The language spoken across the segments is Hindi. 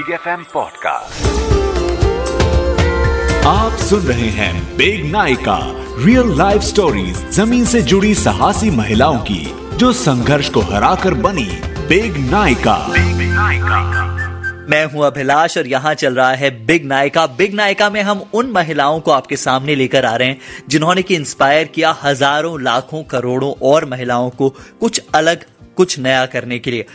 बिग एफ़ एम पॉडकास्ट आप सुन रहे हैं बिग नायिका रियल लाइफ स्टोरीज ज़मीन से जुड़ी साहसी महिलाओं की जो संघर्ष को हराकर बनी बिग नायिका। मैं हूँ अभिलाष और यहाँ चल रहा है बिग नायका बिग नायका में हम उन महिलाओं को आपके सामने लेकर आ रहे हैं जिन्होंने की इंस्पायर किया हज़ारों लाखों करोड़ों और महिलाओं को कुछ अलग कुछ नया करने के लिए।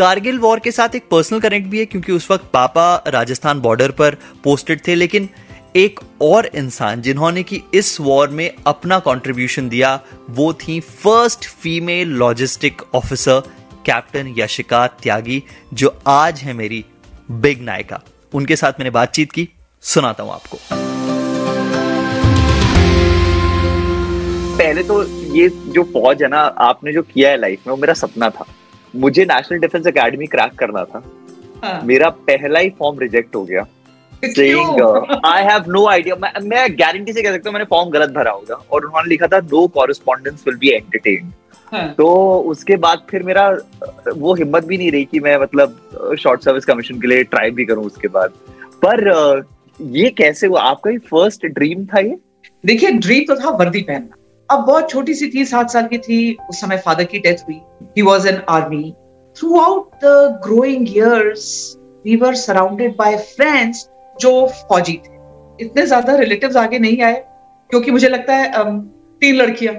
कारगिल वॉर के साथ एक पर्सनल कनेक्ट भी है, क्योंकि उस वक्त पापा राजस्थान बॉर्डर पर पोस्टेड थे, लेकिन एक और इंसान जिन्होंने की इस वॉर में अपना कंट्रीब्यूशन दिया, वो थी first female logistic officer captain Yashika Tyagi जो आज है मेरी बिग नायका। उनके साथ मैंने बातचीत की, सुनाता हूँ आपको। पहले तो ये जो फौज है ना, आपने जो किया है लाइफ में, वो मेरा सपना था। मुझे नेशनल डिफेंस एकेडमी क्रैक करना था। हाँ. मेरा पहला ही फॉर्म रिजेक्ट हो गया। आई हैव नो आइडिया मैं गारंटी से कह सकता हूँ मैंने फॉर्म गलत भरा होगा और उन्होंने लिखा था no correspondence will be entertain तो उसके बाद फिर मेरा वो हिम्मत भी नहीं रही कि मैं मतलब शॉर्ट सर्विस कमीशन के लिए ट्राई भी करूँ उसके बाद। पर ये कैसे हुआ? आपका ही फ़र्स्ट ड्रीम था ये? देखिए ड्रीम तो था वर्दी पहनना। अब बहुत छोटी सी थी सात साल की थी उस समय फादर की डेथ हुई। He was an army throughout the growing years we were surrounded by friends जो फौजी थे। इतने ज़्यादा रिलेटिव्स आगे नहीं आए क्योंकि मुझे लगता है तीन लड़कियाँ।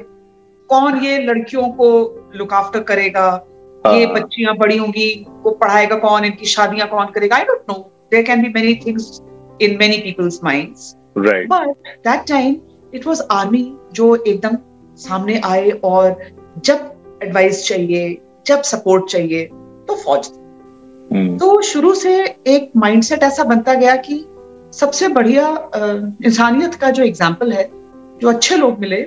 कौन ये लड़कियों को लुक आफ्टर करेगा? ये हाँ। बच्चियाँ बड़ी होंगी को पढ़ाएगा कौन? इनकी शादियाँ कौन करेगा? I don't know there can be many things in many people's minds right but that time it was army जो एकदम सामने आए और जब एडवाइस चाहिए जब सपोर्ट चाहिए तो फौज थी। hmm. तो शुरू से एक माइंडसेट ऐसा बनता गया कि सबसे बढ़िया इंसानियत का जो एग्ज़ाम्पल है जो अच्छे लोग मिले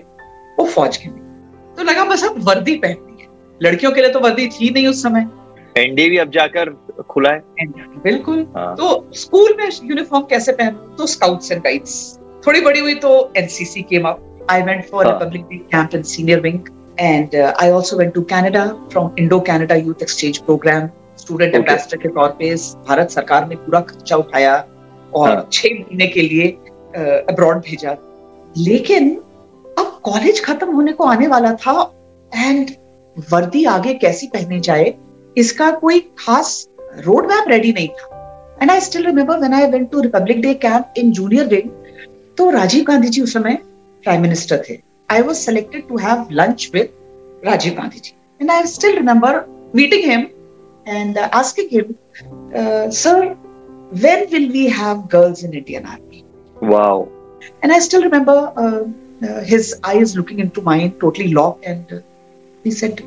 वो फौज के मिले तो लगा बस अब वर्दी पहननी है। लड़कियों के लिए तो वर्दी थी नहीं उस समय। एनडी भी अब जाकर खुला है। बिल्कुल। हाँ. तो स्कूल में यूनिफॉर्म कैसे पहन तो स्काउट्स एंड गाइड्स थोड़ी बड़ी हुई तो NCC came up I went for a public day camp in senior wing, and uh, I also went to Canada from Indo-Canada Youth Exchange Program. Student ambassador के तौर पे भारत सरकार ने पूरा खर्चा उठाया और छह महीने के लिए अब्रॉड भेजा। लेकिन अब कॉलेज खत्म होने को आने वाला था एंड वर्दी आगे कैसी पहने जाए इसका कोई खास रोड मैप रेडी नहीं था। And I still remember when I went to Republic Day camp in junior wing तो राजीव गांधी जी उस समय प्राइम मिनिस्टर थे I was selected to have lunch with Rajiv Gandhi ji and I still remember meeting him and uh, asking him, uh, Sir, when will we have girls in Indian Army? Wow. And I still remember uh, uh, his eyes looking into mine, totally locked, and uh, he said,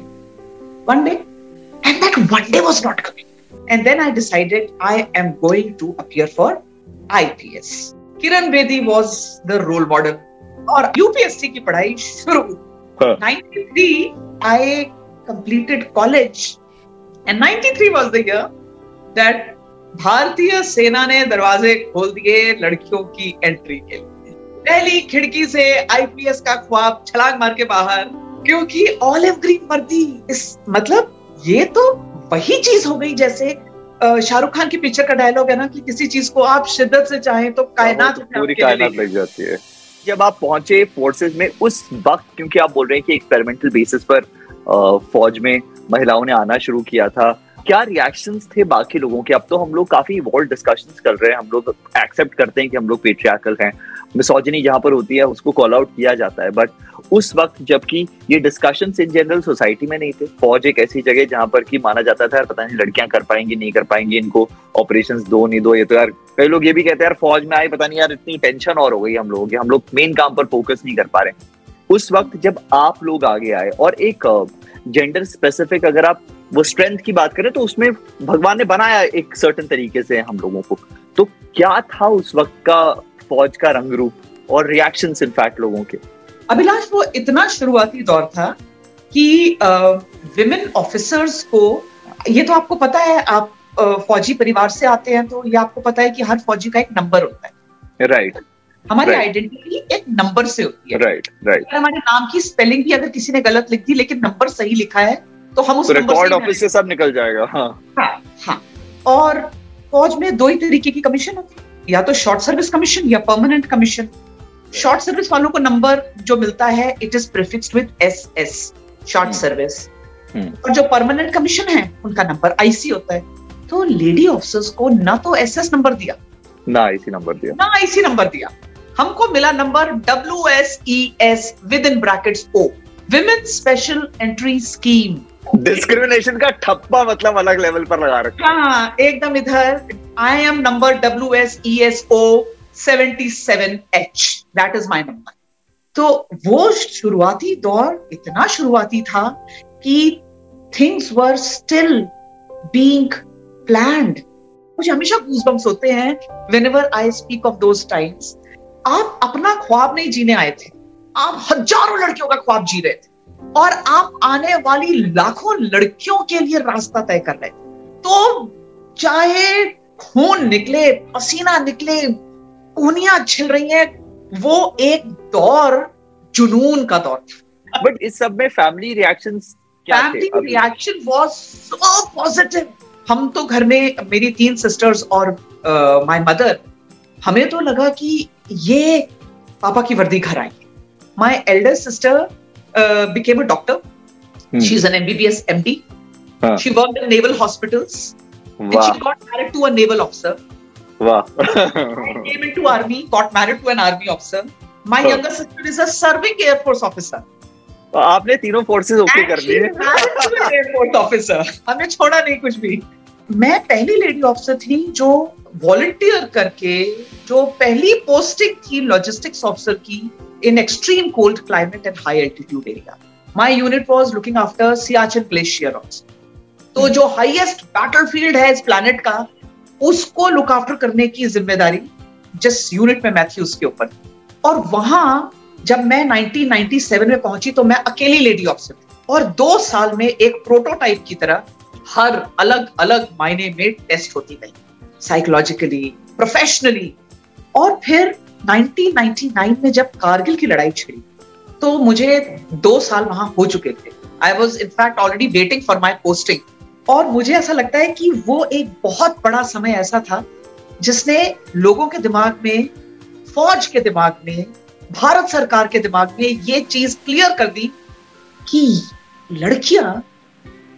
One day. And that one day was not coming. And then I decided I am going to appear for IPS. Kiran Bedi was the role model. और यूपीएससी की पढ़ाई शुरू ninety three I completed college and ninety three was the year that भारतीय सेना ने दरवाजे खोल दिए लड़कियों की एंट्री के लिए। पहली खिड़की से आईपीएस का ख्वाब छलांग मार के बाहर क्योंकि ऑलिव ग्रीन वर्दी इस मतलब ये तो वही चीज़ हो गई जैसे शाहरुख खान की पिक्चर का डायलॉग है ना कि किसी चीज़ को आप शिद्दत से चाहें तो कायनात पूरी कायनात लग जाती है। जब आप पहुँचे फोर्सेस में उस वक्त क्योंकि आप बोल रहे हैं कि एक्सपेरिमेंटल बेसिस पर फौज में महिलाओं ने आना शुरू किया था क्या रिएक्शंस थे बाकी लोगों के? अब तो हम लोग काफ़ी इवॉल्व डिस्कशंस कर रहे हैं हम लोग एक्सेप्ट करते हैं कि हम लोग पेट्रियाकल हैं। मिसोजनी जहाँ पर होती है, उसको कॉल आउट किया जाता है। बट उस वक्त जबकि ये डिस्कशन इन जनरल सोसाइटी में नहीं थे, फौज एक ऐसी जगह जहाँ पर कि माना जाता था यार पता नहीं लड़कियाँ कर पाएँगी, नहीं कर पाएँगी, इनको ऑपरेशन दो, नहीं दो, ये तो यार कई लोग ये भी कहते हैं, यार, फौज में आए, पता नहीं यार, इतनी टेंशन और हो गई हम लोगों की, हम लोग मेन काम पर फोकस नहीं कर पा रहे उस वक्त जब आप लोग आगे आए और एक जेंडर स्पेसिफिक अगर आप वो स्ट्रेंथ की बात करें तो उसमें भगवान ने बनाया एक सर्टन तरीके से हम लोगों को। तो क्या था उस वक्त का फौज का रंग रूप और रिएक्शन इनफैक्ट लोगों के। अभिलाष वो इतना शुरुआती दौर था कि विमेन ऑफिसर्स को ये तो आपको पता है आप फौजी परिवार से आते हैं तो ये आपको पता है कि हर फौजी का एक नंबर होता है। Right right. हमारी आइडेंटिटी एक नंबर से होती है। राइट राइट हमारे नाम की स्पेलिंग भी अगर किसी ने गलत लिख दी लेकिन नंबर सही लिखा है तो हम उस रिकॉर्ड तो ऑफ़िस से सब निकल जाएगा हाँ। हाँ। हाँ और फौज में दो ही तरीके की कमीशन होती है। या तो शॉर्ट सर्विस कमीशन या परमानेंट कमीशन शॉर्ट सर्विस वालों को नंबर जो मिलता है it is prefixed with S S short service और जो परमानेंट कमीशन है उनका नंबर आईसी होता है. तो लेडी ऑफिसर्स को ना तो एस एस नंबर दिया। ना आईसी नंबर दिया। ना आईसी नंबर दिया। हमको मिला number W S E S within brackets O women special entry scheme discrimination का ठप्पा मतलब अलग लेवल पर लगा रखा। हाँ एकदम इधर I am number W S E S O seventy seven H that is my number तो वो शुरुआती दौर इतना शुरुआती था कि things were still being planned मुझे हमेशा गूजबम्स होते हैं whenever I speak of those times आप अपना ख्वाब नहीं जीने आए थे। आप हज़ारों लड़कियों का ख्वाब जी रहे थे। और आप आने वाली लाखों लड़कियों के लिए रास्ता तय कर रहे थे। तो चाहे खून निकले पसीना निकले उनियाँ छिल रही हैं। वो एक दौर जुनून का दौर था। बट इस सब में फैमिली रिएक्शंस क्या family reaction was so positive हम तो घर में मेरी तीन सिस्टर्स और माय uh, मदर हमें तो लगा कि ये पापा की वर्दी घर I my elder sister became a doctor she is an MBBS MD हाँ. she worked in naval Wow. And she got married to a naval officer. Wow. I came into army, got married to an army officer. My oh. younger sister is a serving air तो आपने तीनों फोर्सेस ओके कर लिए एयरपोर्ट ऑफिसर हमने छोड़ा नहीं कुछ भी मैं पहली लेडी ऑफिसर थी जो वॉलंटियर करके जो पहली पोस्टिंग थी लॉजिस्टिक्स ऑफिसर की in extreme cold climate and high altitude area my unit was looking after Siachen glacier officer तो जो हाईएस्ट बैटलफील्ड है इस प्लैनेट का, उसको लुक आफ्टर करने की ज़िम्मेदारी जिस यूनिट में मैं थी उसके ऊपर। और वहाँ जब मैं 1997 में पहुँची तो मैं अकेली लेडी थी। और दो साल में एक प्रोटोटाइप की तरह हर अलग अलग मायने में टेस्ट होती गई। साइकोलॉजिकली प्रोफेशनली और फिर 1999 में जब कारगिल की लड़ाई छिड़ी तो मुझे दो साल वहाँ हो चुके थे। I was in fact already waiting for my posting और मुझे ऐसा लगता है कि वो एक बहुत बड़ा समय ऐसा था जिसने लोगों के दिमाग में, फौज के दिमाग में, भारत सरकार के दिमाग में ये चीज़ क्लियर कर दी कि लड़कियाँ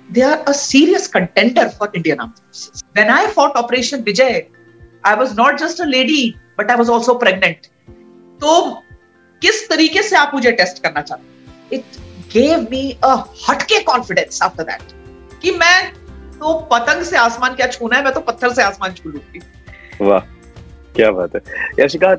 they are a serious contender for Indian arm forces when I fought operation Vijay I was not just a lady but I was also pregnant तो किस तरीके से आप मुझे टेस्ट करना चाहते इट गेव मी अ हटके कॉन्फिडेंस आफ्टर दैट कि मैं तो पतंग से आसमान क्या छूना है? मैं तो पत्थर से आसमान छू लूँगी। वाह क्या बात है। यशिका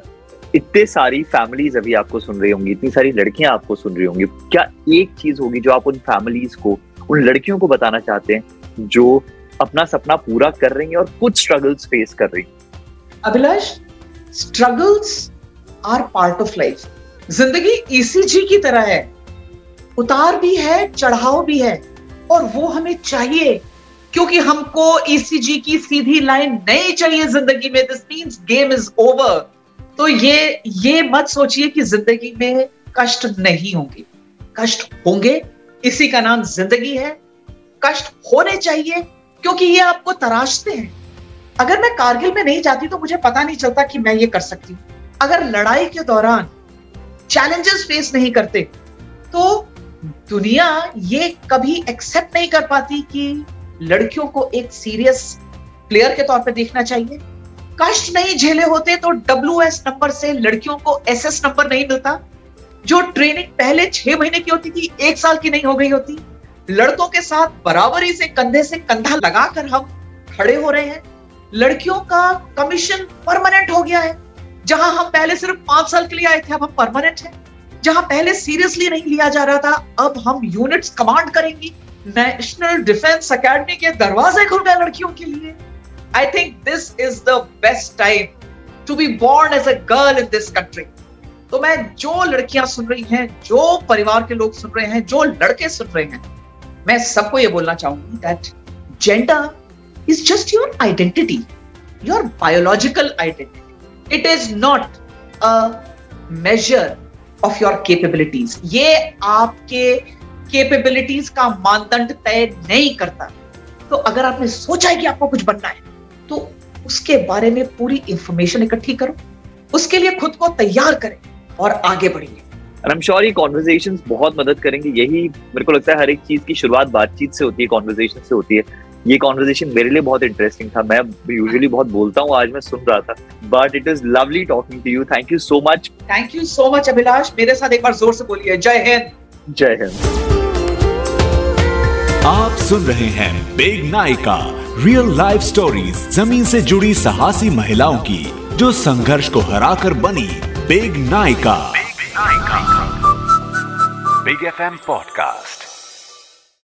इतने सारी फैमिलीज़ अभी आपको सुन रही होंगी इतनी सारी लड़कियाँ आपको सुन रही होंगी। क्या एक चीज़ होगी जो आप उन फैमिलीज़ को उन लड़कियों को बताना चाहते हैं जो अपना सपना पूरा कर रही हैं और कुछ स्ट्रगल्स फेस कर रही हैं? Abhilash struggles are part of life ज़िंदगी ईसीजी की तरह है। उतार भी है चढ़ाव भी है और वो हमें चाहिए। क्योंकि हमको ईसीजी की सीधी लाइन नहीं चाहिए ज़िंदगी में this means game is over तो ये ये मत सोचिए कि ज़िंदगी में कष्ट नहीं होंगे। कष्ट होंगे, इसी का नाम ज़िंदगी है। कष्ट होने चाहिए, क्योंकि ये आपको तराशते हैं। अगर मैं कारगिल में नहीं जाती तो मुझे पता नहीं चलता कि मैं ये कर सकती हूँ। अगर लड़ाई के दौरान चैलेंजेस फेस नहीं करते तो दुनिया ये कभी एक्सेप्ट नहीं कर पाती कि लड़कियों को एक सीरियस प्लेयर के तौर पे देखना चाहिए। कष्ट नहीं झेले होते तो डब्ल्यू नंबर से लड़कियों को एस नंबर नहीं मिलता। जो ट्रेनिंग पहले छह महीने की होती थी, एक साल की नहीं हो गई होती। लड़कों के साथ बराबरी से, कंधे से कंधा लगाकर हम खड़े हो रहे हैं। लड़कियों का कमीशन परमानेंट हो गया है। जहाँ हम पहले सिर्फ़ पाँच साल के लिए आए थे, अब हम परमानेंट है। जहाँ पहले सीरियसली नहीं लिया जा रहा था, अब हम यूनिट्स कमांड करेंगी। नेशनल डिफेंस एकेडमी के दरवाजे खुल गए लड़कियों के लिए। I think this is the best time to be born as a girl in this country तो मैं जो लड़कियाँ सुन रही हैं, जो परिवार के लोग सुन रहे हैं, जो लड़के सुन रहे हैं, मैं सबको ये बोलना चाहूँगी that gender is just your identity your biological identity it is not a measure of your capabilities. ये आपके capabilities का मानदंड तय नहीं करता। तो अगर आपने सोचा है कि आपको कुछ बनना है तो उसके बारे में पूरी इंफॉर्मेशन इकट्ठी करो। उसके लिए खुद को तैयार करें और आगे बढ़िए। आई एम श्योर ये कॉन्वर्जेशन बहुत मदद करेंगे। यही मेरे को लगता है हर एक चीज़ की शुरुआत बातचीत से होती है कॉन्वर्जेशन से होती है। ये कॉन्वर्जेशन मेरे लिए बहुत इंटरेस्टिंग था। मैं यूजुअली बहुत बोलता हूँ आज मैं सुन रहा था। But it is lovely talking to you thank you so much thank you so much Abhilash. मेरे साथ एक बार ज़ोर से बोलिए। जय हिंद। जय हिंद। आप सुन रहे हैं बेग नायिका रियल लाइफ स्टोरीज ज़मीन से जुड़ी साहसी महिलाओं की, जो संघर्ष को हराकर बनी बेग नायिका। Big Nykaa. Big F podcast.